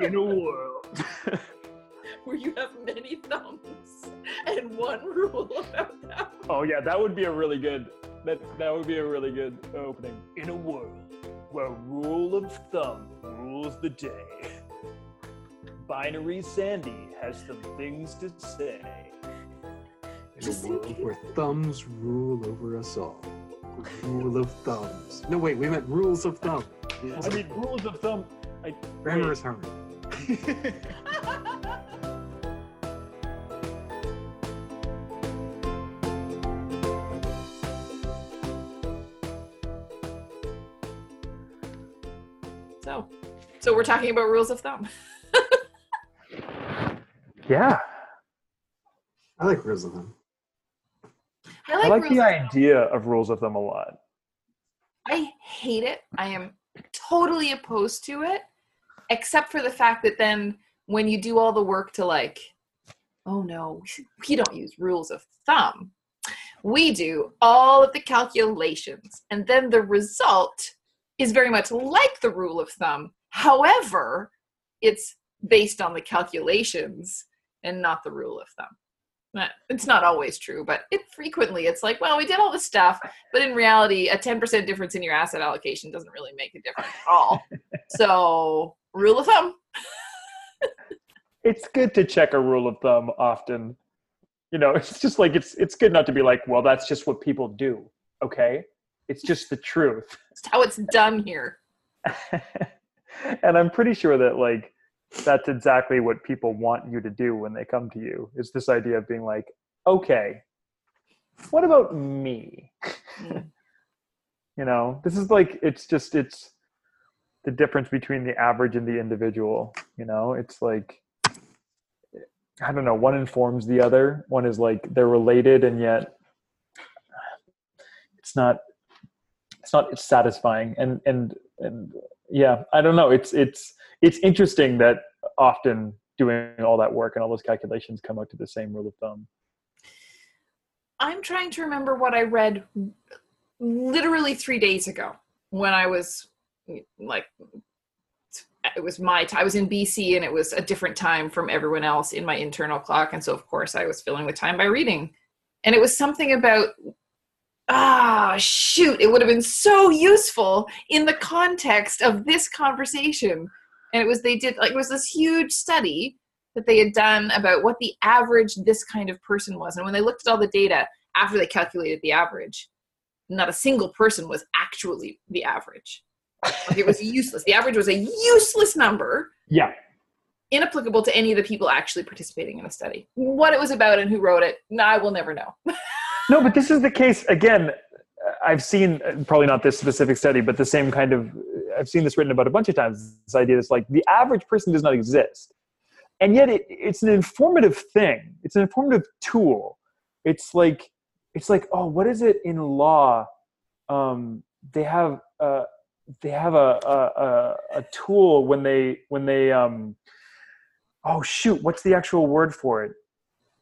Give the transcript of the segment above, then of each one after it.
In a world where you have many thumbs and one rule about them. Oh yeah, that would be a really good. That that would be a really good opening. in a world where rule of thumb rules the day. Binary Sandi has some things to say. In a world where thumbs rule over us all. Rule of thumbs. No, wait, we meant rules of thumb. I mean, rules of thumb. I, Grammar is hard. So, so we're talking about rules of thumb. yeah, I like rules of thumb. I I like, like the idea of rules of thumb a lot. I hate it. I am totally opposed to it, except for the fact that then when you do all the work to like, oh no, we don't use rules of thumb. We do all of the calculations, and then the result is very much like the rule of thumb. However, it's based on the calculations and not the rule of thumb. It's not always true, but it frequently it's like, well, we did all this stuff, but in reality, a 10% difference in your asset allocation doesn't really make a difference at all. so, rule of thumb. It's good to check a rule of thumb often. You know, it's just like it's it's good not to be like, well, that's just what people do. Okay, it's just the truth. It's how it's done here. and I'm pretty sure that like that's exactly what people want you to do when they come to you. Is this idea of being like, okay, what about me? Mm. you know, this is like it's just it's the difference between the average and the individual. You know, it's like I don't know. One informs the other. One is like they're related, and yet it's not. It's not. It's satisfying, and and and yeah. I don't know. It's it's it's interesting that often doing all that work and all those calculations come out to the same rule of thumb. I'm trying to remember what I read literally three days ago when I was like, it was my. I was in BC and it was a different time from everyone else in my internal clock. And so, of course, I was filling the time by reading. And it was something about, ah, shoot, it would have been so useful in the context of this conversation. And it was, they did, like, it was this huge study that they had done about what the average this kind of person was. And when they looked at all the data after they calculated the average, not a single person was actually the average. Like it was useless. The average was a useless number, Yeah, inapplicable to any of the people actually participating in the study. What it was about and who wrote it, I will never know. No, but this is the case again. I've seen probably not this specific study, but the same kind of. I've seen this written about a bunch of times. This idea that's like the average person does not exist, and yet it, it's an informative thing. It's an informative tool. It's like it's like oh, what is it in law? Um, they have uh, they have a, a a a tool when they when they um, oh shoot, what's the actual word for it?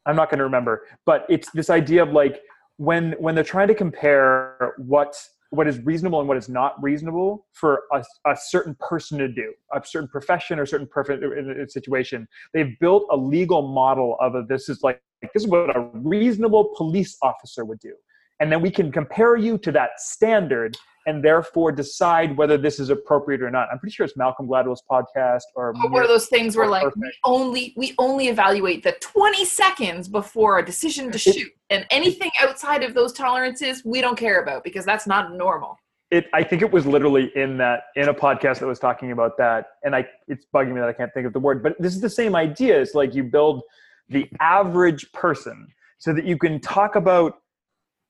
I'm not going to remember, but it's this idea of like when when they're trying to compare what what is reasonable and what is not reasonable for a, a certain person to do, a certain profession or certain perfect situation, they've built a legal model of a, this is like this is what a reasonable police officer would do, and then we can compare you to that standard and therefore decide whether this is appropriate or not. I'm pretty sure it's Malcolm Gladwell's podcast or But one of those things where like we only we only evaluate the 20 seconds before a decision to shoot. And anything outside of those tolerances, we don't care about because that's not normal. it i think it was literally in that in a podcast that was talking about that and i it's bugging me that i can't think of the word but this is the same idea it's like you build the average person so that you can talk about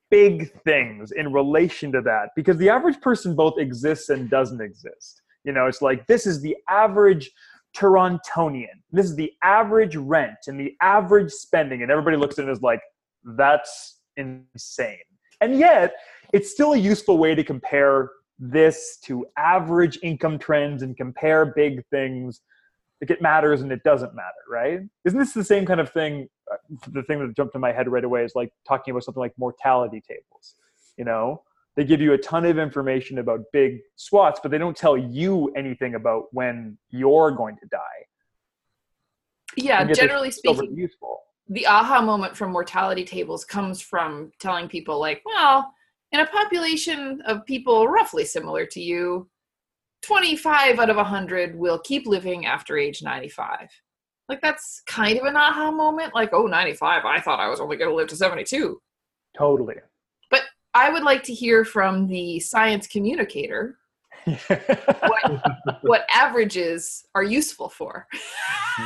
big things in relation to that because the average person both exists and doesn't exist. You know it's like this is the average torontonian. This is the average rent and the average spending and everybody looks at it as like that's insane. And yet it's still a useful way to compare this to average income trends and compare big things like it matters and it doesn't matter right? Isn't this the same kind of thing uh, the thing that jumped in my head right away is like talking about something like mortality tables you know? They give you a ton of information about big swaths but they don't tell you anything about when you're going to die. Yeah, and yet they're generally speaking, useful. the aha moment from mortality tables comes from telling people like well in a population of people roughly similar to you 25 out of 100 will keep living after age 95 like that's kind of an aha moment like oh 95 i thought i was only going to live to 72 Totally. But I would like to hear from the science communicator what averages are useful for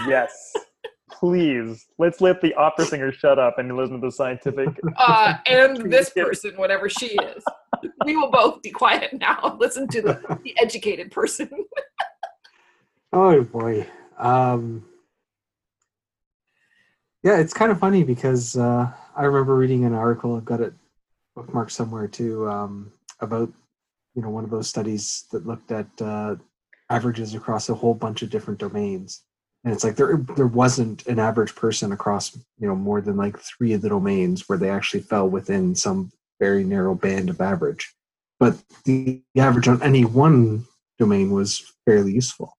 yes. Please, let's let the opera singer shut up and listen to the scientific. uh, and this person, whatever she is. We will both be quiet now. and Listen to the, the educated person. Oh boy. Um, yeah, it's kind of funny because uh, I remember reading an article. I've got it bookmarked somewhere too um, about you know one of those studies that looked at uh, averages across a whole bunch of different domains, and it's like there there wasn't an average person across you know more than like three of the domains where they actually fell within some very narrow band of average, but the, average on any one domain was fairly useful.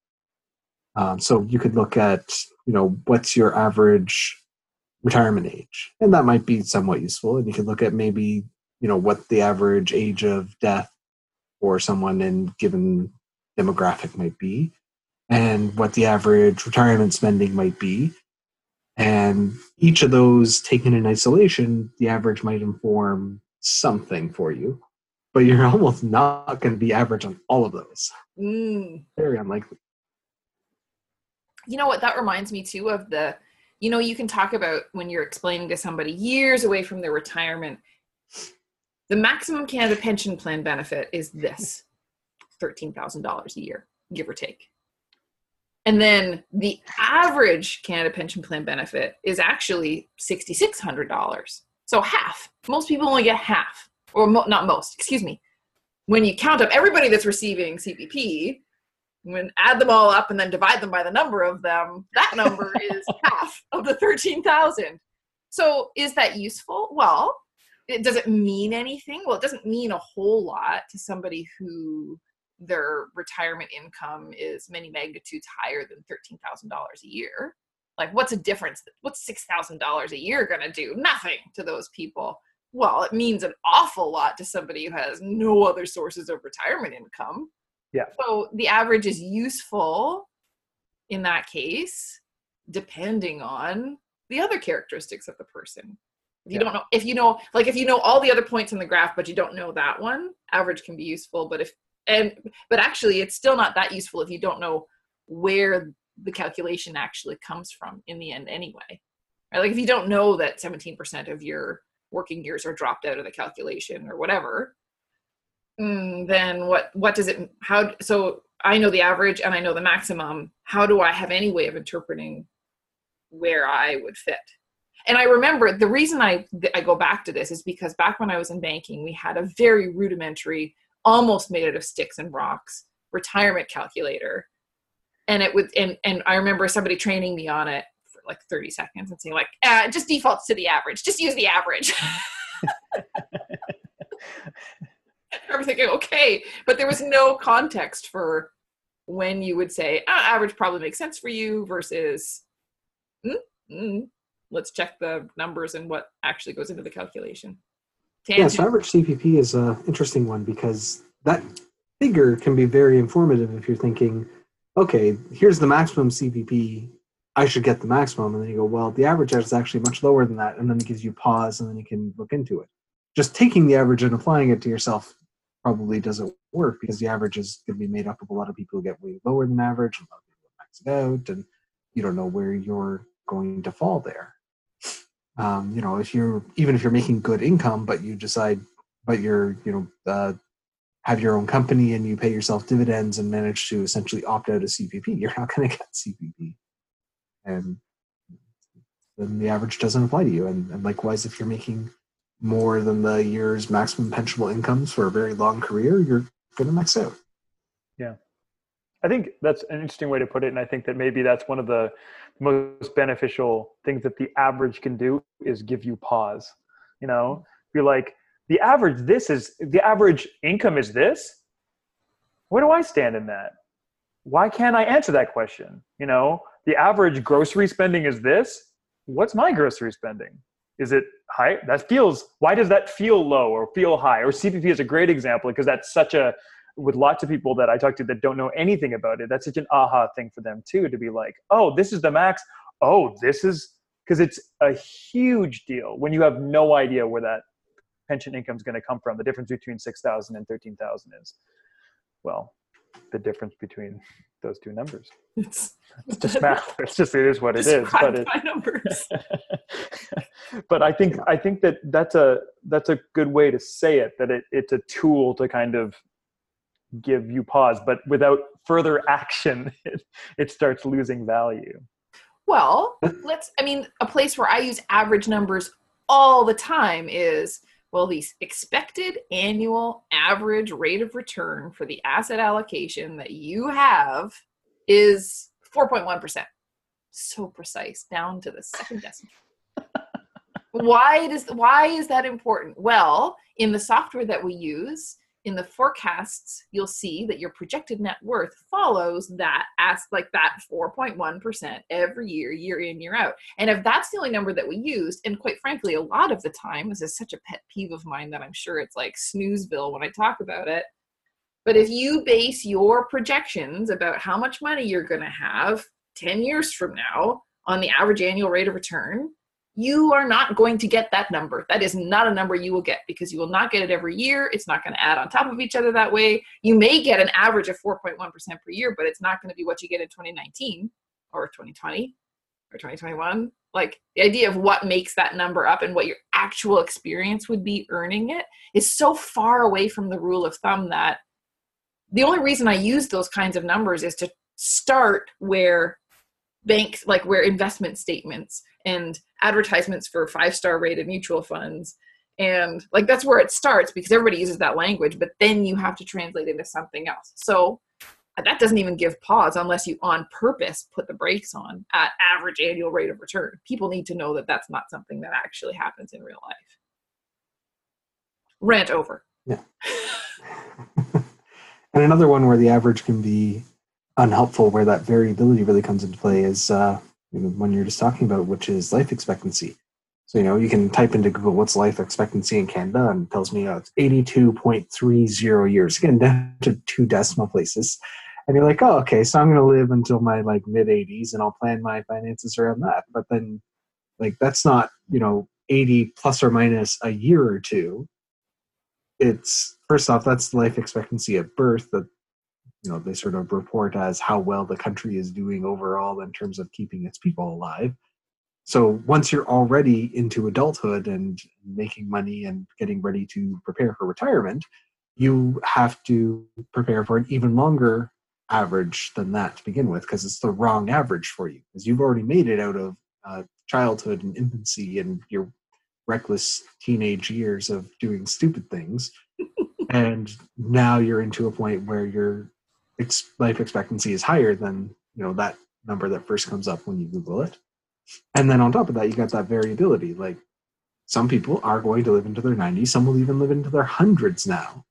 Um, so you could look at, you know, what's your average retirement age, and that might be somewhat useful. And you could look at maybe, you know, what the average age of death for someone in given demographic might be, and what the average retirement spending might be. And each of those taken in isolation, the average might inform something for you, but you're almost not going to be average on all of those. Mm. Very unlikely. You know what? That reminds me too of the, you know, you can talk about when you're explaining to somebody years away from their retirement, the maximum Canada pension plan benefit is this $13,000 a year, give or take. And then the average Canada pension plan benefit is actually $6,600. So half. Most people only get half, or mo- not most, excuse me. When you count up everybody that's receiving CPP, when add them all up and then divide them by the number of them, that number is half of the 13,000. So is that useful? Well, it, does it mean anything? Well, it doesn't mean a whole lot to somebody who their retirement income is many magnitudes higher than $13,000 a year. Like, what's a difference? What's $6,000 a year going to do? Nothing to those people. Well, it means an awful lot to somebody who has no other sources of retirement income. Yeah. So the average is useful in that case, depending on the other characteristics of the person. If you Yeah. don't know, if you know, like if you know all the other points in the graph, but you don't know that one, average can be useful. But if, and, but actually, it's still not that useful if you don't know where the calculation actually comes from in the end, anyway. Right? Like if you don't know that 17% of your working years are dropped out of the calculation or whatever, mm, then what what does it how so i know the average and i know the maximum how do i have any way of interpreting where i would fit and i remember the reason i i go back to this is because back when i was in banking we had a very rudimentary almost made out of sticks and rocks retirement calculator and it would and and i remember somebody training me on it for like 30 seconds and saying like uh, just defaults to the average. Just use the average. I'm thinking, okay, but there was no context for when you would say ah, average probably makes sense for you versus mm, mm, let's check the numbers and what actually goes into the calculation. Yeah, so average CPP is an interesting one because that figure can be very informative if you're thinking, okay, here's the maximum CPP, I should get the maximum. And then you go, well, the average is actually much lower than that. And then it gives you pause and then you can look into it. Just taking the average and applying it to yourself probably doesn't work because the average is going to be made up of a lot of people who get way lower than average, and a lot of people who max out, and you don't know where you're going to fall there um, you know if you're even if you're making good income but you decide but you're you know uh, have your own company and you pay yourself dividends and manage to essentially opt out of cpp you're not going to get cpp and then the average doesn't apply to you and, and likewise if you're making more than the year's maximum pensionable incomes for a very long career you're going to max out Yeah. I think that's an interesting way to put it, and I think that maybe that's one of the most beneficial things that the average can do is give you pause. You know, be like, the average. This is the average income is this. Where do I stand in that? Why can't I answer that question? You know, the average grocery spending is this. What's my grocery spending? Is it high? That feels, why does that feel low or feel high? Or CPP is a great example because that's such a, with lots of people that I talk to that don't know anything about it, that's such an aha thing for them too to be like, oh, this is the max. Oh, this is because it's a huge deal when you have no idea where that pension income is going to come from. The difference between 6,000 and 13,000 is, well, the difference between those two numbers. It's, It's just math. It's just, it is what it is. But it, numbers. but I think I think that that's a that's a good way to say it. That it, it's a tool to kind of give you pause, but without further action, it, it starts losing value. Well, let's, I mean, a place where I use average numbers all the time is, well, the expected annual average rate of return for the asset allocation that you have is 4.1%. So precise, down to the second decimal. why does why is that important? Well, in the software that we use, in the forecasts, you'll see that your projected net worth follows that as like that 4.1% every year, year in, year out. And if that's the only number that we used, and quite frankly, a lot of the time, this is such a pet peeve of mine that I'm sure it's like snoozeville when I talk about it. But if you base your projections about how much money you're going to have 10 years from now on the average annual rate of return, you are not going to get that number. That is not a number you will get because you will not get it every year. It's not going to add on top of each other that way. You may get an average of 4.1% per year, but it's not going to be what you get in 2019 or 2020 or 2021. Like the idea of what makes that number up and what your actual experience would be earning it is so far away from the rule of thumb that the only reason I use those kinds of numbers is to start where banks like where investment statements and advertisements for five star rated mutual funds. And like that's where it starts because everybody uses that language but then you have to translate into something else. So that doesn't even give pause unless you on purpose put the brakes on at average annual rate of return. People need to know that that's not something that actually happens in real life. Rant over. Yeah. and another one where the average can be unhelpful, where that variability really comes into play, is uh, you know, when you're just talking about, which is life expectancy. So you know, you can type into Google what's life expectancy in Canada, and it tells me oh, it's 82.30 years, again down to two decimal places. And you're like, oh, okay, so I'm going to live until my like mid 80s, and I'll plan my finances around that. But then, like, that's not you know 80 plus or minus a year or two. It's first off, that's life expectancy at birth that you know they sort of report as how well the country is doing overall in terms of keeping its people alive. So once you're already into adulthood and making money and getting ready to prepare for retirement you have to prepare for an even longer average than that to begin with because it's the wrong average for you because you've already made it out of uh, childhood and infancy and your reckless teenage years of doing stupid things. And now you're into a point where your ex- life expectancy is higher than you know that number that first comes up when you google it. And then on top of that you got that variability like some people are going to live into their 90s some will even live into their hundreds now.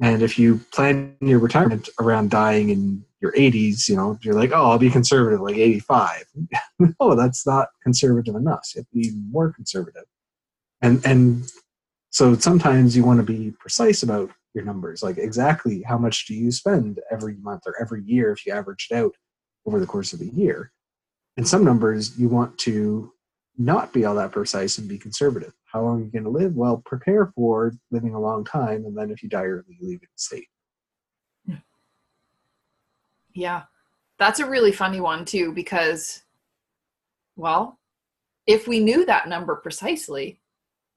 And if you plan your retirement around dying in your 80s you know you're like oh i'll be conservative like 85 no oh, that's not conservative enough. You have to be more conservative. And and so sometimes you want to be precise about your numbers like exactly how much do you spend every month or every year if you averaged out over the course of a year and some numbers you want to not be all that precise and be conservative how long are you going to live well prepare for living a long time and then if you die early leave it in state Yeah. That's a really funny one too because well, if we knew that number precisely,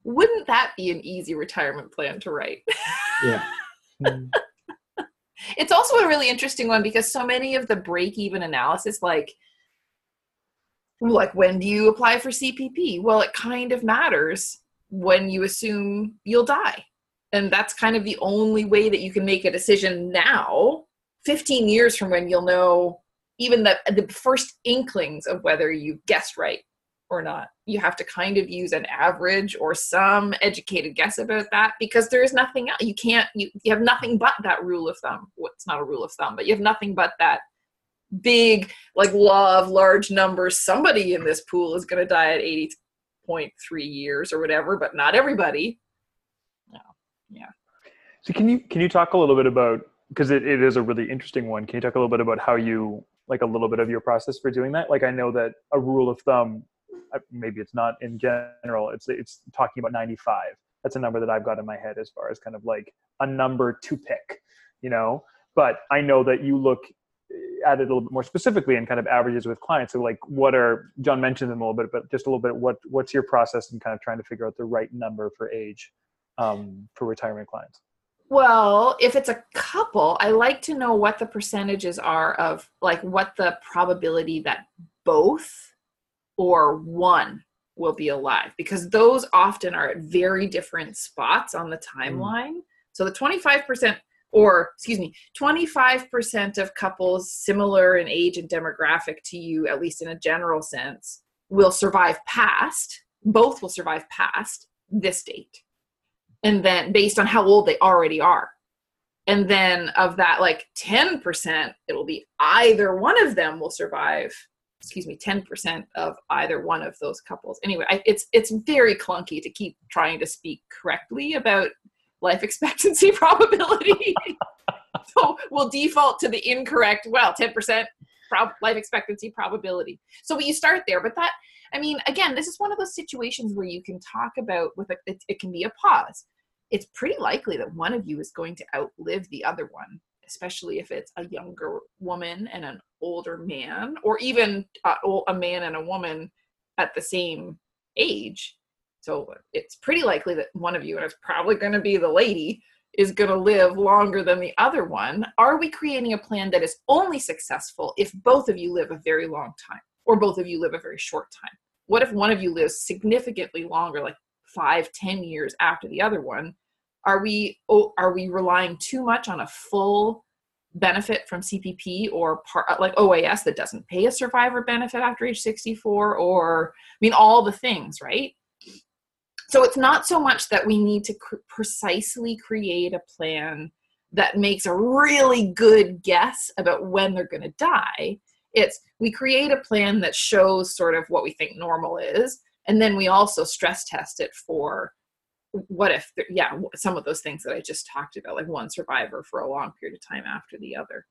wouldn't that be an easy retirement plan to write? yeah hmm. it's also a really interesting one because so many of the break even analysis like like when do you apply for CPP? Well, it kind of matters when you assume you'll die. And that's kind of the only way that you can make a decision now 15 years from when you'll know even the, the first inklings of whether you've guessed right or not. You have to kind of use an average or some educated guess about that because there is nothing else. You can't, you, you have nothing but that rule of thumb. Well, it's not a rule of thumb, but you have nothing but that big like law of large numbers somebody in this pool is going to die at 80.3 years or whatever but not everybody No. Yeah. So can you can you talk a little bit about because it, it is a really interesting one. Can you talk a little bit about how you like a little bit of your process for doing that? Like I know that a rule of thumb, maybe it's not in general. It's it's talking about 95. That's a number that I've got in my head as far as kind of like a number to pick, you know. But I know that you look at it a little bit more specifically and kind of averages with clients. So like, what are John mentioned them a little bit, but just a little bit. What what's your process in kind of trying to figure out the right number for age um, for retirement clients? Well, if it's a couple, I like to know what the percentages are of like what the probability that both or one will be alive because those often are at very different spots on the hmm. timeline. So the 25% or excuse me, 25% of couples similar in age and demographic to you at least in a general sense will survive past, both will survive past this date. And then based on how old they already are. And then of that like 10% it'll be either one of them will survive excuse me 10% of either one of those couples. Anyway I, it's it's very clunky to keep trying to speak correctly about life expectancy probability. So we'll default to the incorrect well 10% prob- life expectancy probability. So you start there but that I mean, again, this is one of those situations where you can talk about with a, it, it can be a pause. It's pretty likely that one of you is going to outlive the other one, especially if it's a younger woman and an older man, or even a, man and a woman at the same age. So it's pretty likely that one of you, and it's probably going to be the lady, is going to live longer than the other one. Are we creating a plan that is only successful if both of you live a very long time? or both of you live a very short time what if one of you lives significantly longer like five ten years after the other one are we oh, are we relying too much on a full benefit from cpp or part uh, like oas that doesn't pay a survivor benefit after age 64 or i mean all the things right? So it's not so much that we need to cr- precisely create a plan that makes a really good guess about when they're going to die. It's we create a plan that shows sort of what we think normal is, and then we also stress test it for what if, yeah, some of those things that I just talked about, like one survivor for a long period of time after the other.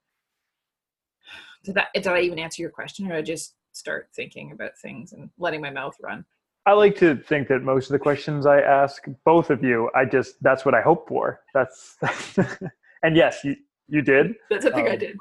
Did that? Did I even answer your question, or did I just start thinking about things and letting my mouth run? I like to think that most of the questions I ask both of you, I just that's what I hope for. That's and yes, you you did. That's a thing Um, I did.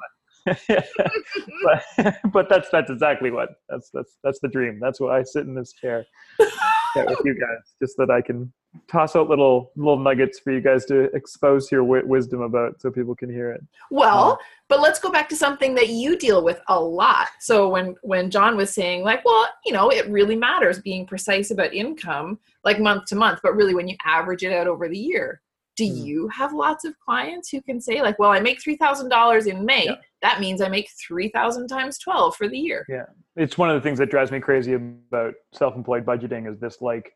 but, but that's that's exactly what that's that's that's the dream. That's why I sit in this chair with you guys, just that I can toss out little little nuggets for you guys to expose your wi- wisdom about, so people can hear it. Well, but let's go back to something that you deal with a lot. So when when John was saying like, well, you know, it really matters being precise about income like month to month, but really when you average it out over the year. Do Hmm. you have lots of clients who can say like, well, I make $3,000 in May. Yeah. That means I make 3,000 times 12 for the year. Yeah. It's one of the things that drives me crazy about self-employed budgeting is this like,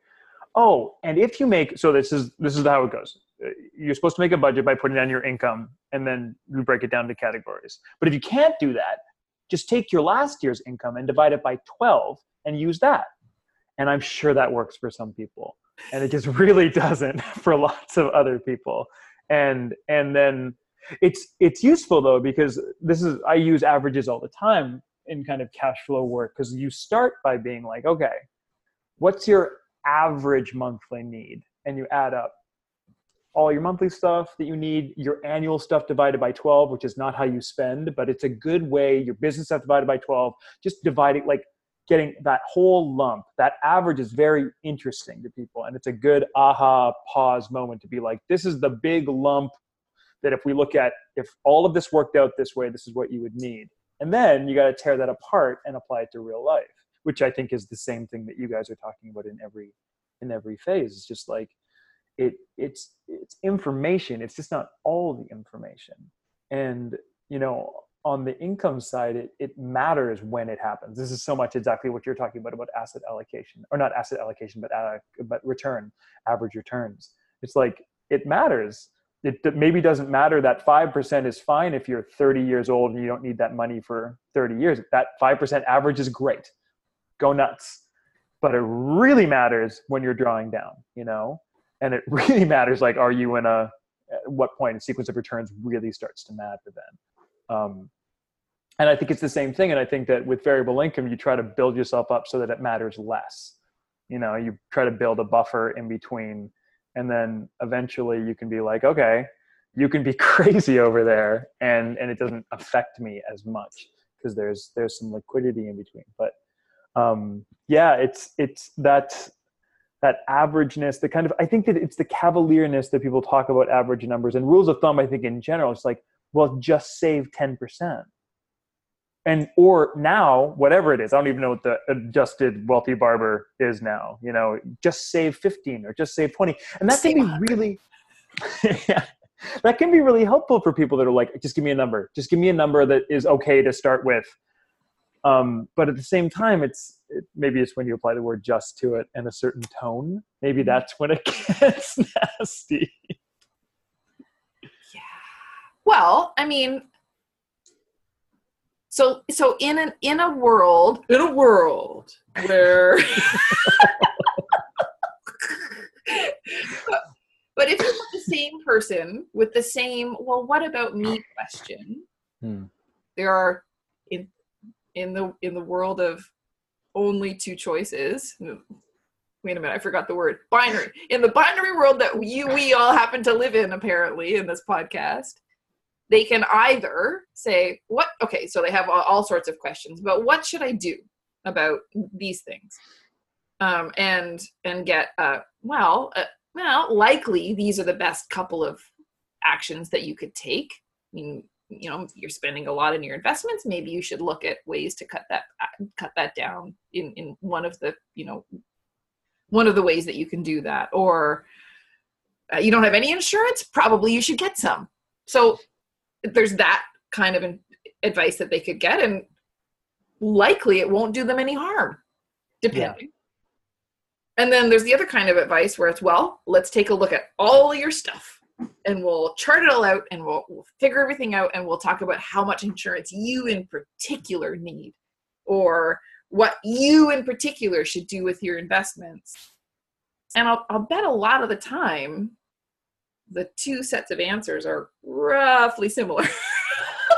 oh, and if you make so this is this is how it goes. Uh, You're supposed to make a budget by putting down your income and then you break it down to categories. But if you can't do that, just take your last year's income and divide it by 12 and use that. And I'm sure that works for some people. And it just really doesn't for lots of other people. And and then it's it's useful though because this is I use averages all the time in kind of cash flow work because you start by being like, okay, what's your average monthly need? And you add up all your monthly stuff that you need, your annual stuff divided by 12, which is not how you spend, but it's a good way, your business stuff divided by 12, just dividing, like getting that whole lump. That average is very interesting to people. And it's a good aha pause moment to be like, this is the big lump that if we look at, if all of this worked out this way, this is what you would need. And then you got to tear that apart and apply it to real life, which I think is the same thing that you guys are talking about in every in every phase. It's just like it it's it's information. It's just not all the information. And you know, on the income side, it, it matters when it happens. This is so much exactly what you're talking about about asset allocation, or not asset allocation, but uh, but return, average returns. It's like it matters it maybe doesn't matter that 5% is fine if you're 30 years old and you don't need that money for 30 years that 5% average is great go nuts. But it really matters when you're drawing down you know? And it really matters like are you in a at what point a sequence of returns really starts to matter then? Um, and i think it's the same thing and i think that with variable income you try to build yourself up so that it matters less. You know you try to build a buffer in between and then eventually you can be like okay you can be crazy over there and and it doesn't affect me as much because there's there's some liquidity in between. But um yeah it's it's that that averageness the kind of i think that it's the cavalierness that people talk about average numbers and rules of thumb i think in general it's like well just save 10% and or now whatever it is i don't even know what the adjusted wealthy barber is now you know just save 15 or just save 20 and that can be really yeah, that can be really helpful for people that are like just give me a number just give me a number that is okay to start with um, but at the same time it's it, maybe it's when you apply the word just to it and a certain tone maybe that's when it gets nasty Yeah. Well, I mean, so so in an in a world in a world where but if you put the same person with the same well what about me question Hmm. there are in in the in the world of only two choices. Wait a minute i forgot the word. Binary. In the binary world that you we all happen to live in apparently in this podcast they can either say what okay so they have all, all sorts of questions but what should i do about these things? Um, and and get uh, well uh, well likely these are the best couple of actions that you could take. I mean, you know you're spending a lot in your investments maybe you should look at ways to cut that uh, cut that down in in one of the you know one of the ways that you can do that. Or uh, you don't have any insurance? Probably you should get some. So there's that kind of advice that they could get and likely it won't do them any harm. Depending. And then there's the other kind of advice where it's well let's take a look at all your stuff and we'll chart it all out and we'll, we'll figure everything out and we'll talk about how much insurance you in particular need or what you in particular should do with your investments. And i'll, I'll bet a lot of the time the two sets of answers are roughly similar.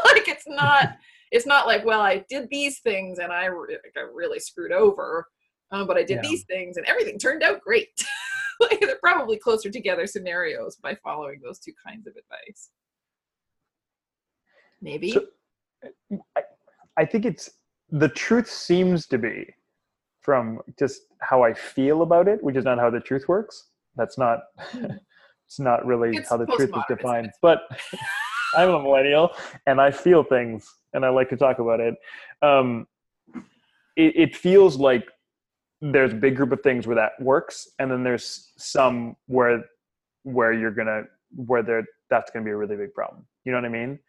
Like it's not it's not like well i did these things and i got really screwed over um, but i did Yeah. these things and everything turned out great they're probably closer together scenarios by following those two kinds of advice maybe So- I, I think it's the truth seems to be from just how I feel about it, which is not how the truth works. That's not it's not really It's how the truth is defined. But I'm a millennial and I feel things and I like to talk about it. Um, it, it feels like Mm. there's a big group of things where that works, and then there's some where where you're gonna where there that's gonna be a really big problem. You know what I mean?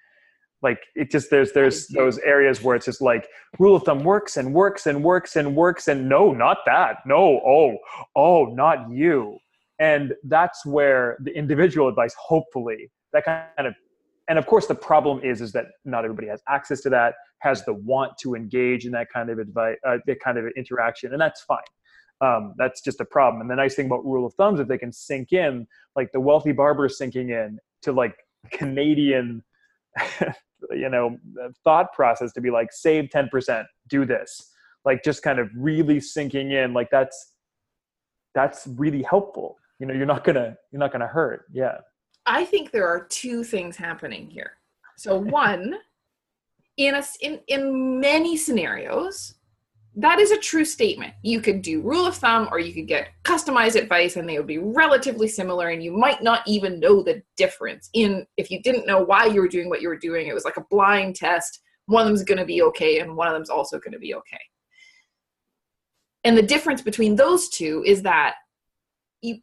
Like it just there's there's those areas where it's just like rule of thumb works and works and works and works and no, not that. No, oh, oh, not you. And that's where the individual advice, hopefully, that kind of and of course the problem is is that not everybody has access to that has the want to engage in that kind of advice uh, that kind of interaction and that's fine. Um, that's just a problem. And the nice thing about rule of thumbs if they can sink in like the wealthy barber sinking in to like canadian you know thought process to be like save 10% do this. Like just kind of really sinking in like that's that's really helpful. You know you're not gonna you're not gonna hurt. Yeah I think there are two things happening here. So one, in a in in many scenarios, that is a true statement. You could do rule of thumb or you could get customized advice and they would be relatively similar and you might not even know the difference in if you didn't know why you were doing what you were doing. It was like a blind test. One of them's going to be okay and one of them's also going to be okay. And the difference between those two is that you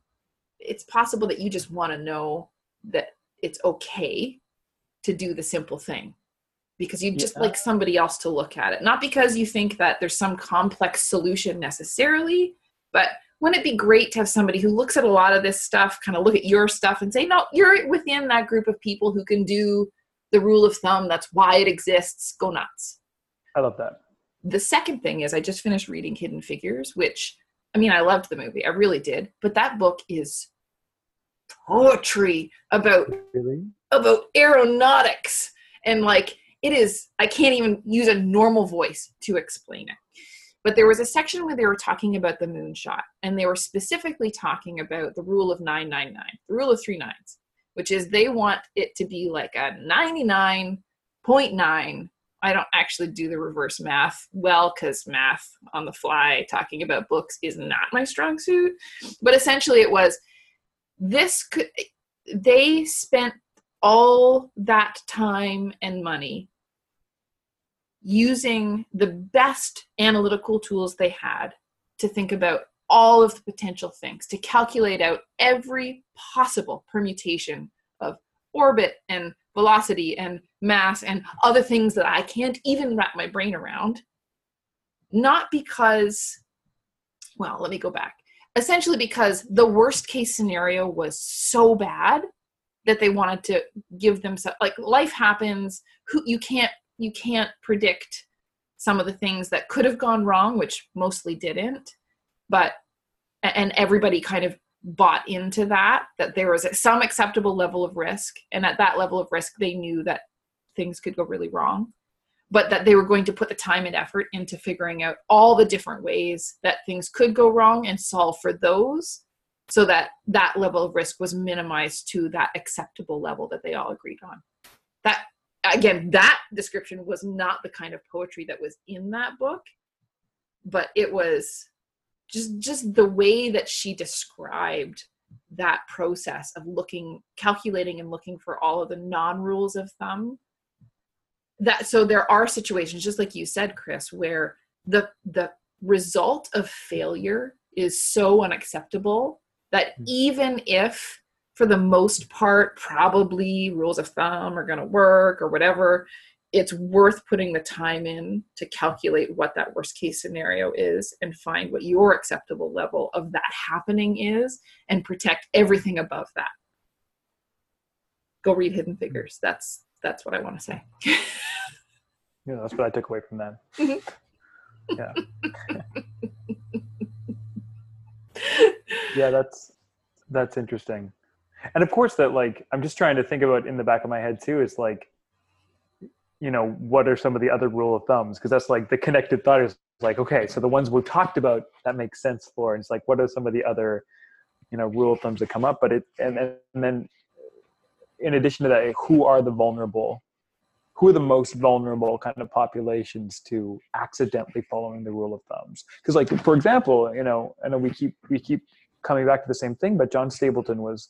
it's possible that you just want to know that it's okay to do the simple thing because you just Yeah. like somebody else to look at it not because you think that there's some complex solution necessarily but wouldn't it be great to have somebody who looks at a lot of this stuff, kind of look at your stuff and say, no, you're within that group of people who can do the rule of thumb. That's why it exists. Go nuts. I love that. The second thing is I just finished reading Hidden Figures, which I mean, I loved the movie. I really did. But that book is poetry about Really? about aeronautics. And like it is i can't even use a normal voice to explain it. But there was a section where they were talking about the moonshot and they were specifically talking about the rule of 999 the rule of three nines which is they want it to be like a 99.9 i don't actually do the reverse math well because math on the fly talking about books is not my strong suit. But essentially it was this could they spent all that time and money using the best analytical tools they had to think about all of the potential things, to calculate out every possible permutation of orbit and velocity and mass and other things that I can't even wrap my brain around. Not because, well, let me go back. Essentially, because the worst case scenario was so bad that they wanted to give themselves like life happens. Who you can't you can't predict some of the things that could have gone wrong which mostly didn't. But and everybody kind of bought into that that there was some acceptable level of risk. And at that level of risk they knew that things could go really wrong but that they were going to put the time and effort into figuring out all the different ways that things could go wrong and solve for those so that that level of risk was minimized to that acceptable level that they all agreed on. That again that description was not the kind of poetry that was in that book but it was just just the way that she described that process of looking calculating and looking for all of the non rules of thumb that so there are situations just like you said chris where the the result of failure is so unacceptable that hmm. even if for the most part probably rules of thumb are going to work or whatever it's worth putting the time in to calculate what that worst case scenario is and find what your acceptable level of that happening is and protect everything above that. Go read hidden hmm. figures. That's that's what i want to say Yeah, that's what I took away from that. Mhm. yeah. yeah, that's that's interesting. And of course that like I'm just trying to think about in the back of my head too is like you know, what are some of the other rule of thumbs? Because that's like the connected thought is like, okay, so the ones we've talked about that makes sense for. And it's like, what are some of the other, you know, rule of thumbs that come up? But it and, and then in addition to that, who are the vulnerable who are the most vulnerable kind of populations to accidentally following the rule of thumbs? Because like for example you know i know we keep we keep coming back to the same thing but john stapleton was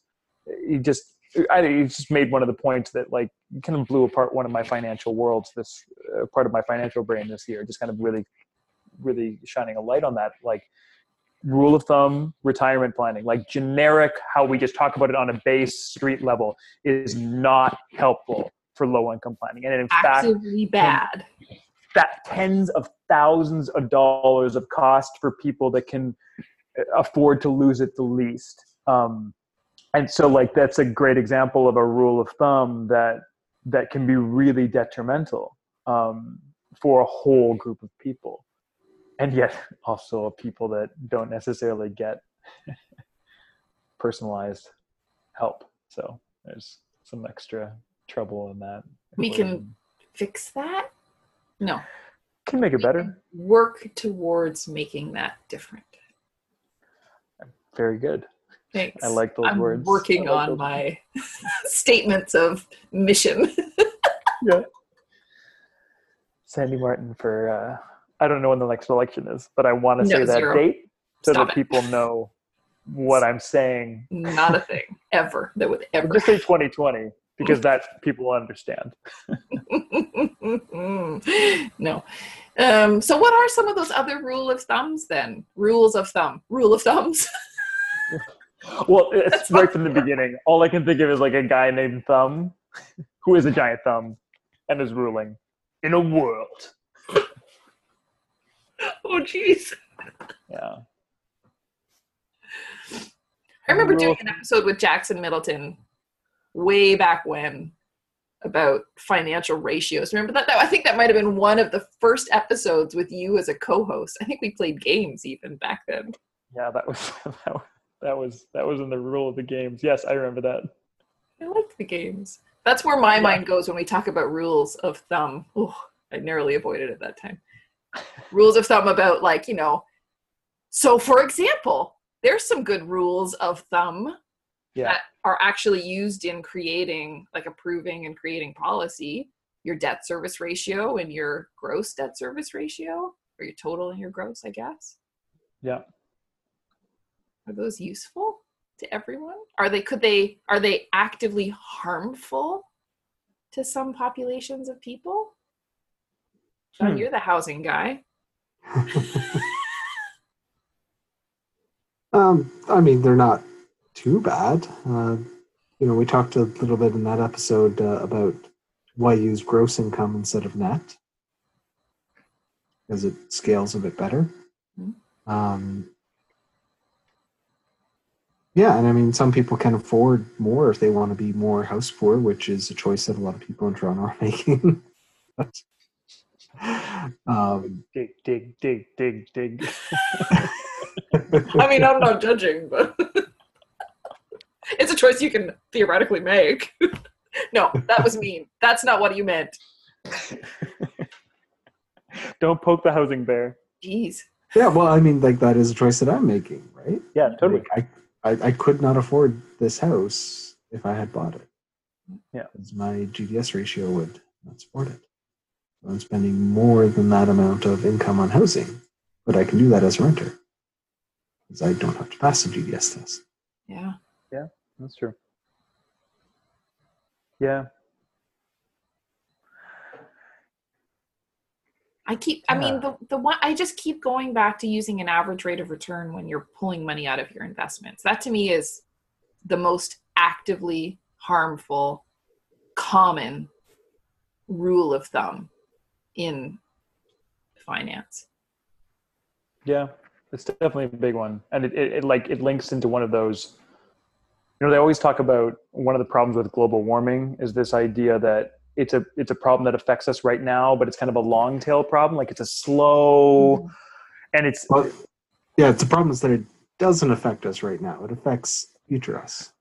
he just I, he just made one of the points that like kind of blew apart one of my financial worlds this uh, part of my financial brain this year just kind of really really shining a light on that. Like rule of thumb retirement planning like generic how we just talk about it on a base street level is not helpful for low income planning. And in fact actively bad. that tens of thousands of dollars of cost for people that can afford to lose it the least. Um, and so like that's a great example of a rule of thumb that that can be really detrimental um, for a whole group of people and yet also people that don't necessarily get personalized help. So there's some extra trouble in that. We can- fix that? No. Can make it We better. work towards making that different. Very good. Thanks. I like those i'm words. working like on my statements of mission. Yeah. Sandi Martin for uh, I don't know when the next election is, but I want to No, say that zero. date so Stop that it. people know what I'm saying. not a thing ever that would ever Just say 2020 because that people will understand. no. Um, so, what are some of those other rule of thumbs then? Rules of thumb. Rule of thumbs. Well, it's That's right from the beginning. All I can think of is like a guy named Thumb, who is a giant thumb, and is ruling in a world. Oh, jeez. Yeah. I remember doing an episode with Jackson Middleton way back when about financial ratios. Remember that? that I think that might have been one of the first episodes with you as a co-host. I think we played games even back then. Yeah, that was that was that was that was in the rule of the games. Yes, I remember that. I liked the games. That's where my Yeah. mind goes when we talk about rules of thumb. Oh, I narrowly avoided it that time. Rules of thumb about like, you know, so for example, there's some good rules of thumb Yeah. that are actually used in creating like approving and creating policy, your debt service ratio and your gross debt service ratio, or your total and your gross, I guess. Yeah. Are those useful to everyone? Are they could they are they actively harmful to some populations of people? John, Hmm. you're the housing guy. Um, I mean, they're not too bad. Uh, you know, we talked a little bit in that episode uh, about why use gross income instead of net, because it scales a bit better. Mhm. Um, yeah, and I mean, some people can afford more if they want to be more house poor, which is a choice that a lot of people in Toronto are making. but, um, Dig, dig, dig, dig, dig. I mean, I'm not judging, but it's a choice you can theoretically make. no, that was mean. That's not what you meant. Don't poke the housing bear. Jeez. yeah, well, I mean, like that is a choice that I'm making, right? Yeah, totally. Like, I, I, I could not afford this house if I had bought it. Yeah. Because my GDS ratio would not support it. So I'm spending more than that amount of income on housing, but I can do that as a renter because I don't have to pass the GDS test. Yeah. Yeah, that's true. Yeah. I keep I mean the the one I just keep going back to using an average rate of return when you're pulling money out of your investments. That to me is the most actively harmful common rule of thumb in finance. Yeah, it's definitely a big one, and it, it, it like it links into one of those. You know, they always talk about one of the problems with global warming is this idea that it's a it's a problem that affects us right now, but it's kind of a long tail problem. Like it's a slow, mm-hmm. and it's Well, yeah, it's the problem is that it doesn't affect us right now. It affects future us.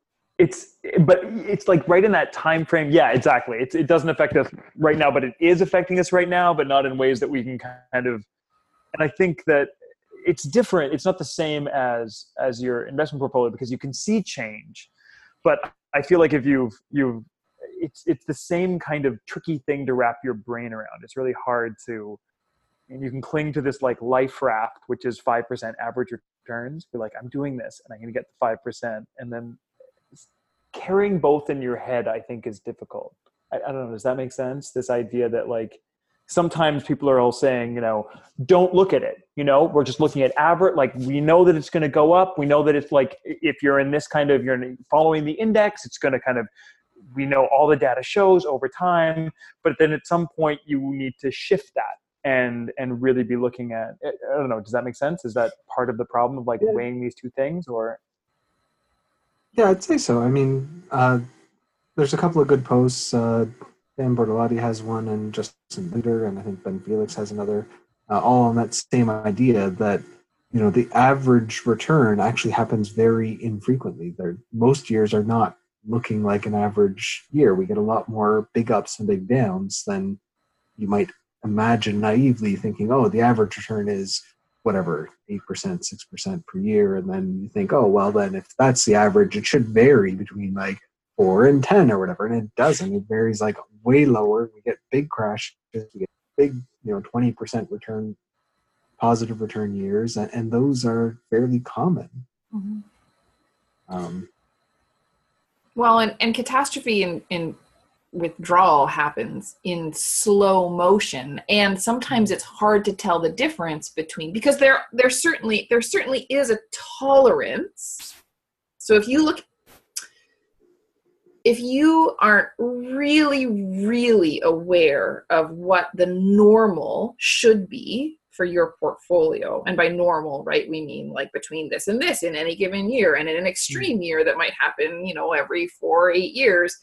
It's but it's like right in that time frame. Yeah, exactly. It's it doesn't affect us right now, but it is affecting us right now, but not in ways that we can kind of. And I think that it's different. It's not the same as as your investment portfolio because you can see change, but I feel like if you've you've it's it's the same kind of tricky thing to wrap your brain around. It's really hard to, and you can cling to this like life raft, which is five percent average returns. Be like, I'm doing this, and I'm going to get the five percent, and then carrying both in your head, I think, is difficult. I, I don't know. Does that make sense? This idea that like sometimes people are all saying, you know, don't look at it. You know, we're just looking at average. Like we know that it's going to go up. We know that it's like if you're in this kind of you're following the index, it's going to kind of. We know all the data shows over time, but then at some point you need to shift that and and really be looking at. I I don't know. Does that make sense? Is that part of the problem of like weighing these two things, or Yeah, I'd say so. I mean, uh, there's a couple of good posts. Uh, Dan Bortolotti has one, and Justin Leader, and I think Ben Felix has another, uh, all on that same idea that you know the average return actually happens very infrequently. There, most years are not looking like an average year. We get a lot more big ups and big downs than you might imagine naively, thinking, "Oh, the average return is." Whatever eight percent, six percent per year, and then you think, oh well, then if that's the average, it should vary between like four and ten or whatever, and it doesn't. It varies like way lower. We get big crashes, we get big, you know, twenty percent return, positive return years, and, and those are fairly common. Um, Well, and, and catastrophe in, and withdrawal happens in slow motion, and sometimes hmm. it's hard to tell the difference between because there there certainly there certainly is a tolerance. So if you look, if you aren't really really aware of what the normal should be for your portfolio. And by normal, right, we mean like between this and this in any given year. And in an hmm. extreme year that might happen, you know, every four or eight years,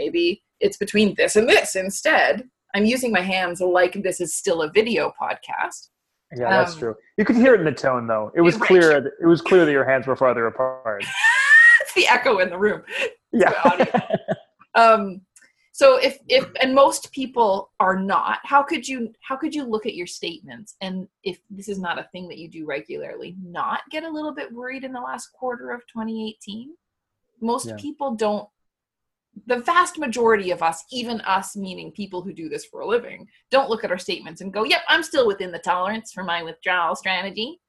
maybe it's between this and this instead. I'm using my hands like this is still a video podcast. Yeah, that's Um, true. You could hear it in the tone, though. It was Right. clear. that- It was clear that your hands were farther apart. it's the echo in the room. Yeah. um so if if and most people are not how could you how could you look at your statements and if this is not a thing that you do regularly not get a little bit worried in the last quarter of 2018 most Yeah. people don't the vast majority of us even us meaning people who do this for a living don't look at our statements and go yep i'm still within the tolerance for my withdrawal strategy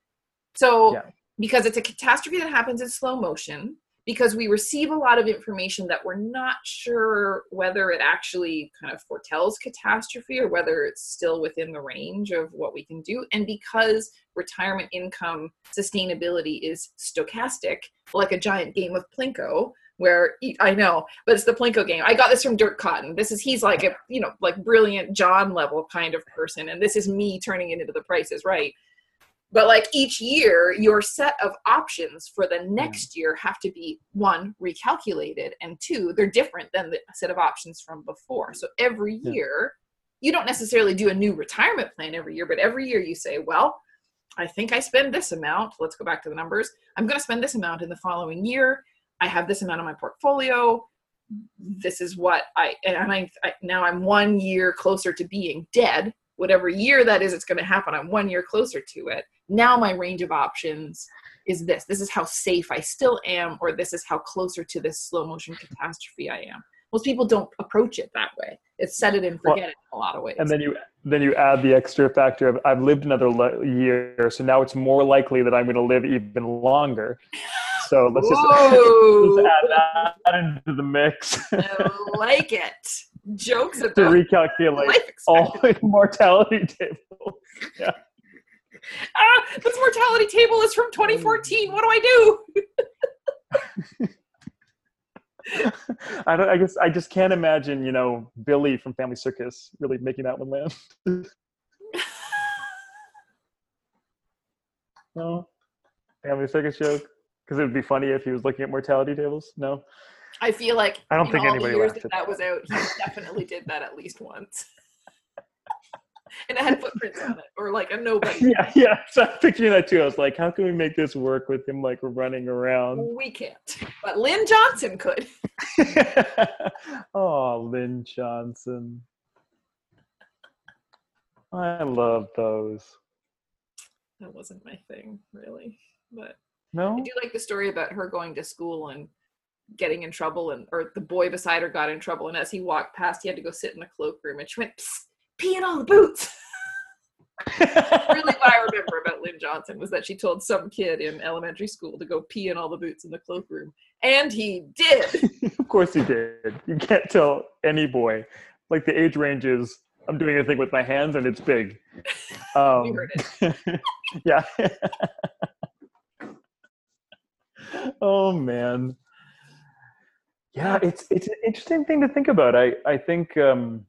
so Yeah. because it's a catastrophe that happens in slow motion because we receive a lot of information that we're not sure whether it actually kind of foretells catastrophe or whether it's still within the range of what we can do. And because retirement income sustainability is stochastic, like a giant game of Plinko, where I know, but it's the Plinko game. I got this from Dirk Cotton. This is he's like a you know like brilliant John level kind of person, and this is me turning it into the Price is Right but like each year your set of options for the hmm. next year have to be one recalculated and two they're different than the set of options from before so every year you don't necessarily do a new retirement plan every year but every year you say well i think i spend this amount let's go back to the numbers i'm going to spend this amount in the following year i have this amount in my portfolio. This is what i and I, I now i'm one year closer to being dead. Whatever year that is it's going to happen. I'm one year closer to it. Now my range of options is this. This is how safe i still am or this is how closer to this slow motion catastrophe i am. Most people don't approach it that way. It's set it and Well, forget it in a lot of ways. And then you then you add the extra factor of I've lived another le- year, so now it's more likely that I'm going to live even longer. So let's just, let's add that into the mix I like it jokes to about recalculate all expectancy. mortality tables. ah, this mortality table is from 2014 what do i do I don't. I guess I just can't imagine, you know, Billy from Family Circus really making that one land. no, Family Circus joke because it would be funny if he was looking at mortality tables. No, I feel like I don't in think anybody the years that at that was out, he definitely did that at least once. and it had footprints on it, or like a nobody. yeah, yeah. So I'm picturing that too. I was like, how can we make this work with him like running around? We can't, but Lynn Johnston could. oh, Lynn Johnston. I love those. That wasn't my thing, really. But No, I do like the story about her going to school and getting in trouble, and or the boy beside her got in trouble, and as he walked past, he had to go sit in the cloakroom, and she went, Psst, "Pee in all the boots." really, what I remember about Lynn Johnston was that she told some kid in elementary school to go pee in all the boots in the cloakroom, and he did. of course he did. You can't tell any boy. Like the age range is, I'm doing a thing with my hands and it's big. Um, yeah. oh man. Yeah, it's it's an interesting thing to think about. I I think um,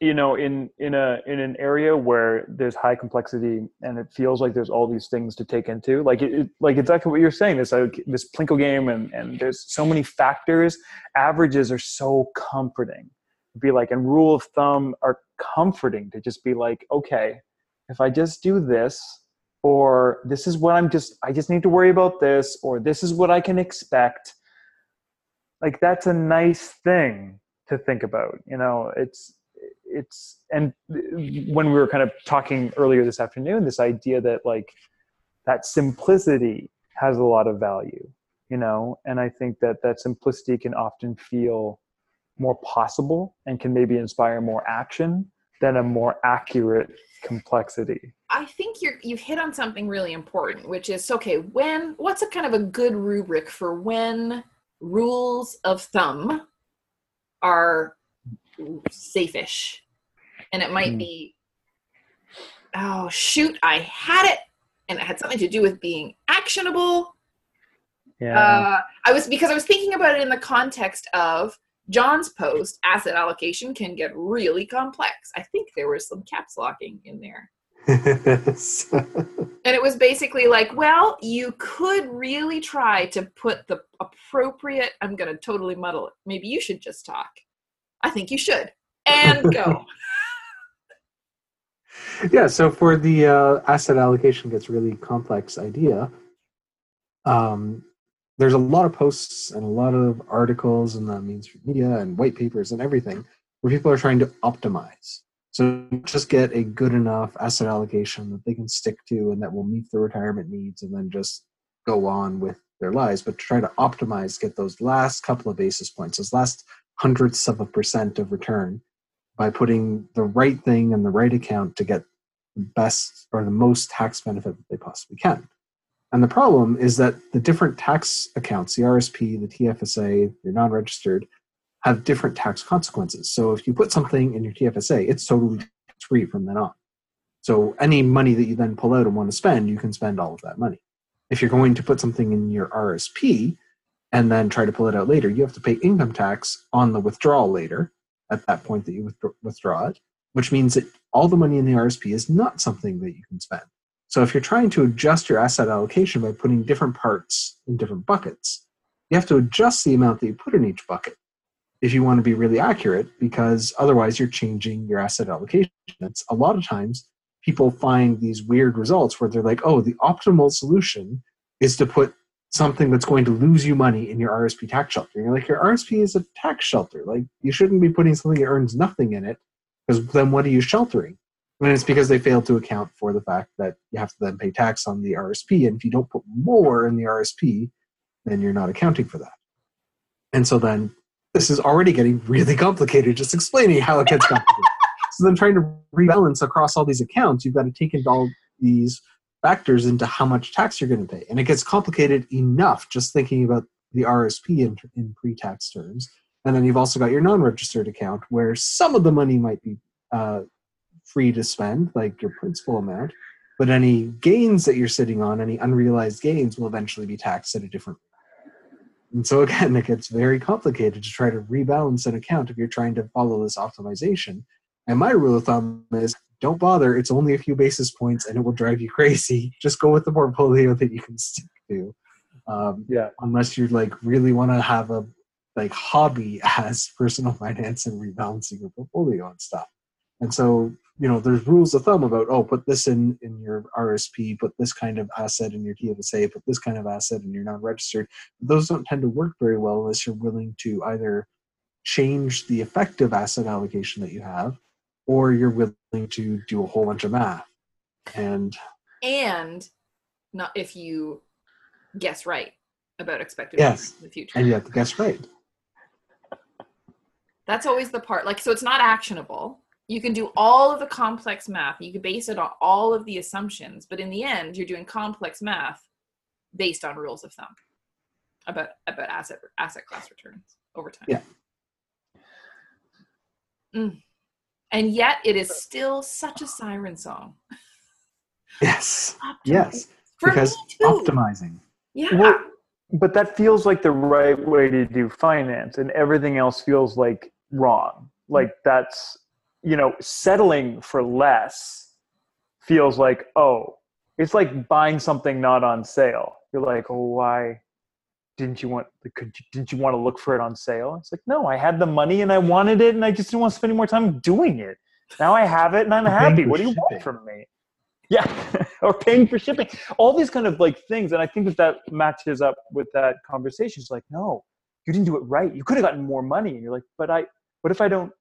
you know in in a in an area where there's high complexity and it feels like there's all these things to take into like it, it like exactly what you're saying this like, this plinko game and and there's so many factors averages are so comforting be like and rule of thumb are comforting to just be like okay if i just do this or this is what i'm just i just need to worry about this or this is what i can expect. Like that's a nice thing to think about you know it's it's and when we were kind of talking earlier this afternoon this idea that like that simplicity has a lot of value you know and i think that that simplicity can often feel more possible and can maybe inspire more action than a more accurate complexity I think you're you've hit on something really important, which is okay. When what's a kind of a good rubric for when rules of thumb are safe-ish, and it might Hmm. be, oh shoot, I had it, and it had something to do with being actionable. yeah Uh, I was because I was thinking about it in the context of John's post. Asset allocation can get really complex. I think there was some caps locking in there. And it was basically like, well, you could really try to put the appropriate, I'm going to totally muddle it. Maybe you should just talk. I think you should. And go. yeah. So for the uh, asset allocation gets really complex idea. Um, there's a lot of posts and a lot of articles in the mainstream media and white papers and everything where people are trying to optimize. So just get a good enough asset allocation that they can stick to and that will meet their retirement needs and then just go on with their lives, but try to optimize, get those last couple of basis points, those last hundredths of a percent of return by putting the right thing in the right account to get the best or the most tax benefit that they possibly can. And the problem is that the different tax accounts, the RSP, the TFSA, your non registered, have different tax consequences. So if you put something in your TFSA, it's totally tax free from then on. So any money that you then pull out and want to spend, you can spend all of that money. If you're going to put something in your RSP and then try to pull it out later, you have to pay income tax on the withdrawal later at that point that you withdraw it, which means that all the money in the RSP is not something that you can spend. So if you're trying to adjust your asset allocation by putting different parts in different buckets, you have to adjust the amount that you put in each bucket if you want to be really accurate, because otherwise you're changing your asset allocation. It's a lot of times people find these weird results where they're like, oh, the optimal solution is to put something that's going to lose you money in your RSP tax shelter. And you're like, your RSP is a tax shelter. Like you shouldn't be putting something that earns nothing in it, because then what are you sheltering? And it's because they failed to account for the fact that you have to then pay tax on the RSP. And if you don't put more in the RSP, then you're not accounting for that. And so then this is already getting really complicated, just explaining how it gets complicated. so then trying to rebalance across all these accounts, you've got to take into all these factors into how much tax you're going to pay. And it gets complicated enough just thinking about the RSP in, in pre tax terms. And then you've also got your non registered account where some of the money might be uh, free to spend, like your principal amount, but any gains that you're sitting on, any unrealized gains, will eventually be taxed at a different and so again, it gets very complicated to try to rebalance an account if you're trying to follow this optimization. And my rule of thumb is don't bother. It's only a few basis points and it will drive you crazy. Just go with the portfolio that you can stick to. Um, Yeah. unless you like really want to have a like hobby as personal finance and rebalancing your portfolio and stuff. And so, you know, there's rules of thumb about, oh, put this in in your RSP, put this kind of asset in your TFSA, put this kind of asset in your non-registered. Those don't tend to work very well unless you're willing to either change the effective asset allocation that you have, or you're willing to do a whole bunch of math. And and not if you guess right about expected Yes. in the future. and you have to guess right. That's always the part. Like, so it's not actionable. You can do all of the complex math. You can base it on all of the assumptions, but in the end, you're doing complex math based on rules of thumb about about asset asset class returns over time. Yeah. Mm. And yet, it is still such a siren song. Yes. Optimize. Yes. For because me too. optimizing. yeah. Well, but that feels like the right way to do finance, and everything else feels like wrong. Like that's, you know, settling for less feels like, oh, it's like buying something not on sale. You're like, oh, why didn't you want? Could you, didn't you want to look for it on sale? It's like, no, I had the money and I wanted it, and I just didn't want to spend any more time doing it. Now I have it and I'm happy. What do you shipping. want from me? Yeah, or paying for shipping. All these kind of like things, and I think that that matches up with that conversation. It's like, no, you didn't do it right. You could have gotten more money. And you're like, but I, what if I don't?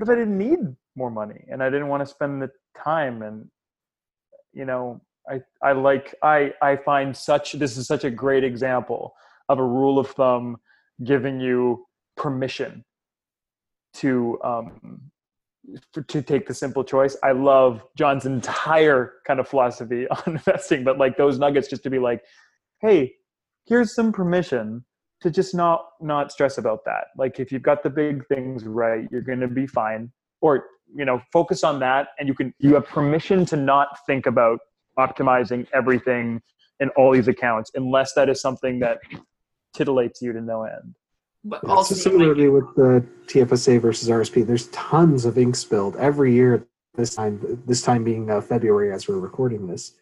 What if I didn't need more money and I didn't want to spend the time? And you know, I I like I I find such this is such a great example of a rule of thumb giving you permission to um to take the simple choice. I love John's entire kind of philosophy on investing, but like those nuggets just to be like, hey, here's some permission to just not not stress about that. Like if you've got the big things right, you're going to be fine. Or you know, focus on that, and you can you have permission to not think about optimizing everything in all these accounts unless that is something that titillates you to no end. But Yeah, also, so similarly with the TFSA versus RSP, there's tons of ink spilled every year. this time, this time being uh, February as we're recording this,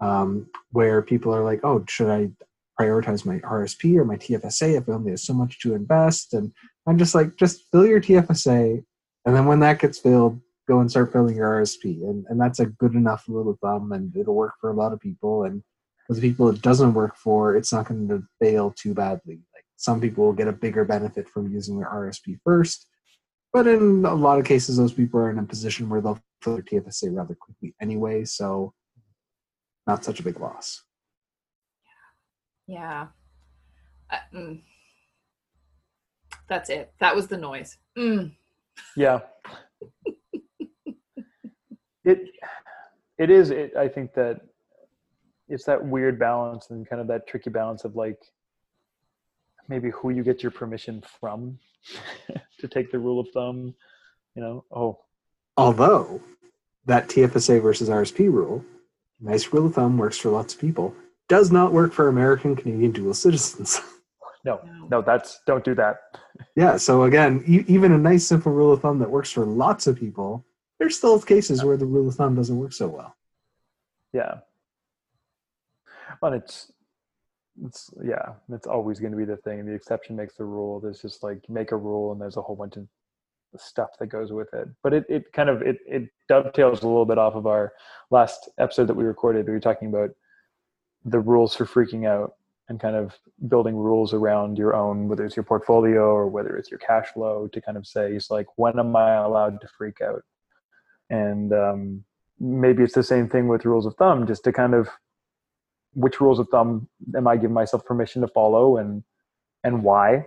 um, where people are like, "Oh, should I prioritize my RSP or my TFSA if I only have so much to invest?" And I'm just like, just fill your TFSA, and then when that gets filled, go and start filling your RSP, and and that's a good enough rule of thumb, and it'll work for a lot of people. And for the people it doesn't work for, it's not going to fail too badly. Like some people will get a bigger benefit from using their RSP first, but in a lot of cases, those people are in a position where they'll fill their TFSA rather quickly anyway, so not such a big loss. Yeah. Uh, mm. That's it. That was the noise. Mm. Yeah. it it is. It, I think that it's that weird balance and kind of that tricky balance of like maybe who you get your permission from to take the rule of thumb. You know, oh, Although that TFSA versus RSP rule, nice rule of thumb, works for lots of people, does not work for American Canadian dual citizens. no, No. no, that's don't do that. yeah, so again, e- even a nice simple rule of thumb that works for lots of people, there's still cases where the rule of thumb doesn't work so well. Yeah. Well, it's it's yeah, it's always going to be the thing. The exception makes the rule. There's just like make a rule, and there's a whole bunch of stuff that goes with it. But it it kind of it it dovetails a little bit off of our last episode that we recorded. We were talking about the rules for freaking out and kind of building rules around your own, whether it's your portfolio or whether it's your cash flow, to kind of say, it's like, when am I allowed to freak out? And um, maybe it's the same thing with rules of thumb, just to kind of which rules of thumb am I giving myself permission to follow and and why?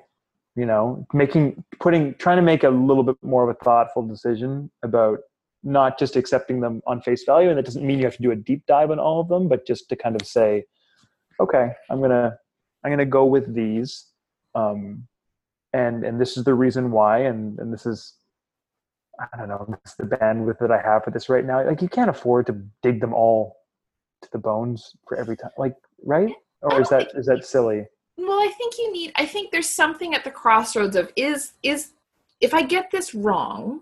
You know, making putting trying to make a little bit more of a thoughtful decision about not just accepting them on face value, and that doesn't mean you have to do a deep dive on all of them, but just to kind of say, okay, I'm gonna I'm gonna go with these, um, and and this is the reason why, and and this is I don't know, this is the bandwidth that I have for this right now. Like you can't afford to dig them all to the bones for every time, like right? Or is that is that silly? Well, I think you need I think there's something at the crossroads of is is if I get this wrong,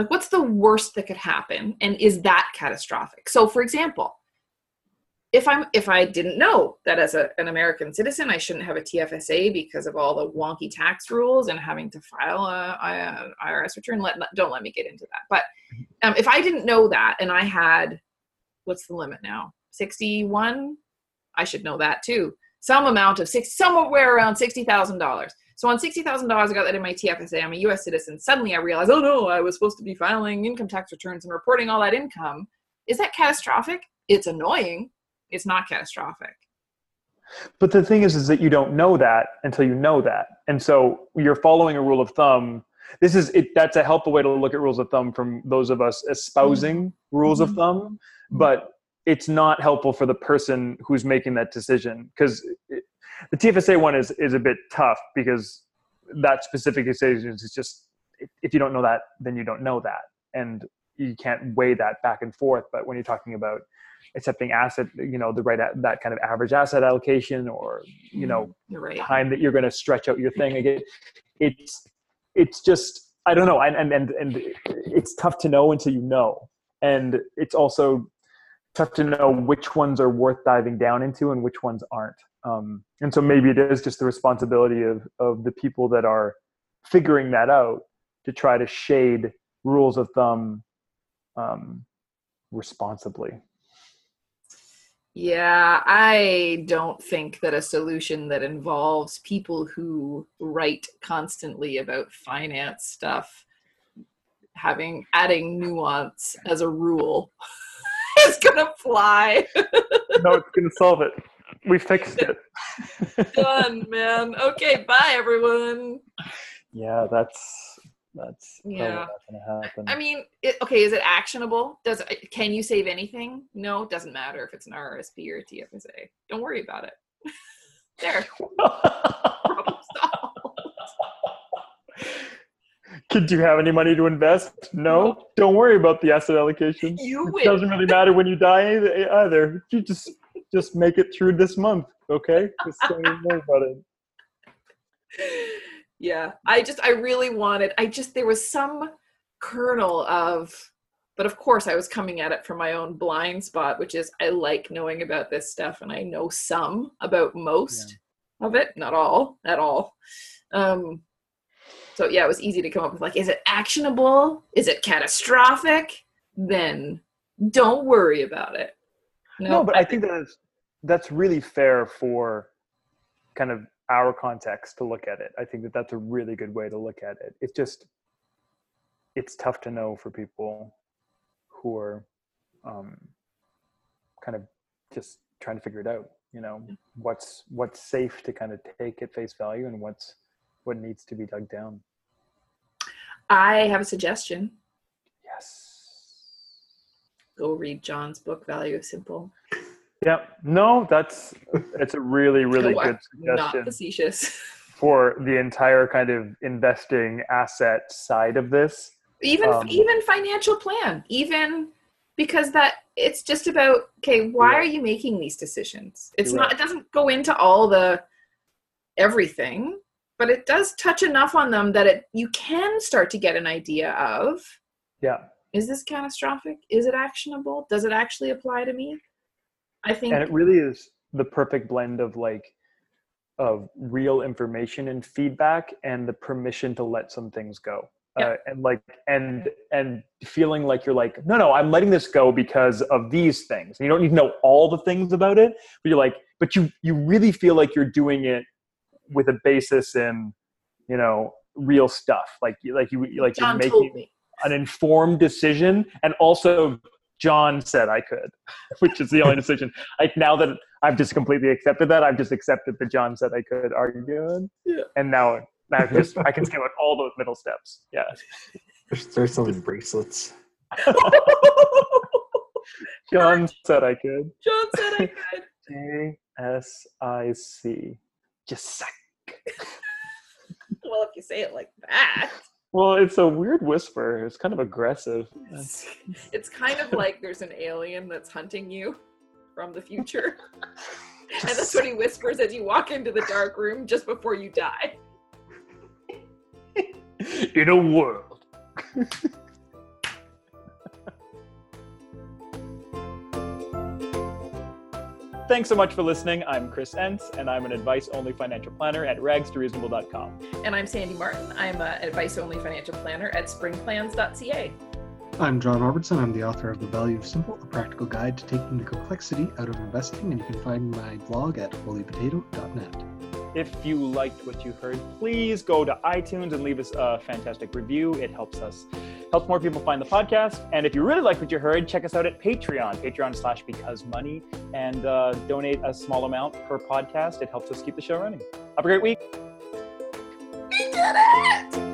like what's the worst that could happen and is that catastrophic? So for example, if I'm if I didn't know that as a, an American citizen I shouldn't have a TFSA because of all the wonky tax rules and having to file a, a IRS return, let don't let me get into that. But um, if I didn't know that and I had what's the limit now? 61? I should know that too. Some amount of six somewhere around sixty thousand dollars. So on sixty thousand dollars, I got that in my TFSA. I'm a U.S. citizen. Suddenly, I realized, oh no, I was supposed to be filing income tax returns and reporting all that income. Is that catastrophic? It's annoying. It's not catastrophic. But the thing is, is that you don't know that until you know that, and so you're following a rule of thumb. This is it. That's a helpful way to look at rules of thumb from those of us espousing rules of Mhm. thumb, but it's not helpful for the person who's making that decision because the TFSA one is is a bit tough because that specific decision is just if you don't know that, then you don't know that, and you can't weigh that back and forth. But when you're talking about accepting asset, you know, the right that kind of average asset allocation, or you know, mm, You're right. time that you're going to stretch out your thing again, it's it's just I don't know, and and and and it's tough to know until you know, and it's also tough to know which ones are worth diving down into and which ones aren't. Um, and so maybe it is just the responsibility of of the people that are figuring that out to try to shade rules of thumb um, responsibly. Yeah, I don't think that a solution that involves people who write constantly about finance stuff having adding nuance as a rule is gonna fly. no, it's going to solve it. We fixed it. Done, man. Okay, bye everyone. Yeah, that's that's Yeah. going to happen. I mean, it, okay, is it actionable? Does can you save anything? No, it doesn't matter if it's an RSP or a TFSA. Don't worry about it. there, problem solved. Could you have any money to invest? No. Don't worry about the asset allocation. You It win. doesn't really matter when you die either. either. You just just make it through this month, okay? Just don't even worry about it. yeah i just i really wanted i just there was some kernel of But of course, I was coming at it from my own blind spot, which is I like knowing about this stuff and I know some about most of it, not all at all. Um, so yeah, it was easy to come up with like, is it actionable? Is it catastrophic? Then don't worry about it. No, but I think that's that's really fair for kind of our context to look at it. I think that that's a really good way to look at it. It's just it's tough to know for people who are um, kind of just trying to figure it out. You know, what's what's safe to kind of take at face value and what's what needs to be dug down. I have a suggestion. Yes. Go read John's book, Value of Simple. Yeah. No, that's it's a really really No, good Not facetious. for the entire kind of investing asset side of this. even Um, even financial plan even because that it's just about okay why You're you making these decisions it's not it doesn't go into all the everything but it does touch enough on them that it you can start to get an idea of Yeah. Is this catastrophic? Is it actionable? Does it actually apply to me? I think and it really is the perfect blend of like of real information and feedback and the permission to let some things go. Yeah. uh, and like and and feeling like you're like no no i'm letting this go because of these things. And you don't need to know all the things about it but you're like but you you really feel like you're doing it with a basis in you know real stuff. Like like you like john you're told making me an informed decision. And also john said i could which is the only decision. Like now that i've just completely accepted that i've just accepted that john said i could. Arguing Yeah. and now now just i can skip out all those middle steps. Yeah. Start selling bracelets. john said i could. John said i could. J-s-i-c just sac. well if you say it like that well it's a weird whisper it's kind of aggressive it's, it's kind of like there's an alien that's hunting you from the future. and that's what he whispers as you walk into the dark room just before you die. in a world Thanks so much for listening. I'm Chris Enns, and I'm an advice only financial planner at ragstoreasonable.com. And I'm Sandi Martin. I'm an advice only financial planner at springplans.ca. I'm John Robertson. I'm the author of The Value of Simple, a practical guide to taking the complexity out of investing, and you can find my blog at holypotato.net. If you liked what you heard, please go to iTunes and leave us a fantastic review. It helps us, helps more people find the podcast. And if you really like what you heard, check us out at Patreon, Patreon slash Because Money, and uh, donate a small amount per podcast. It helps us keep the show running. Have a great week. We did it!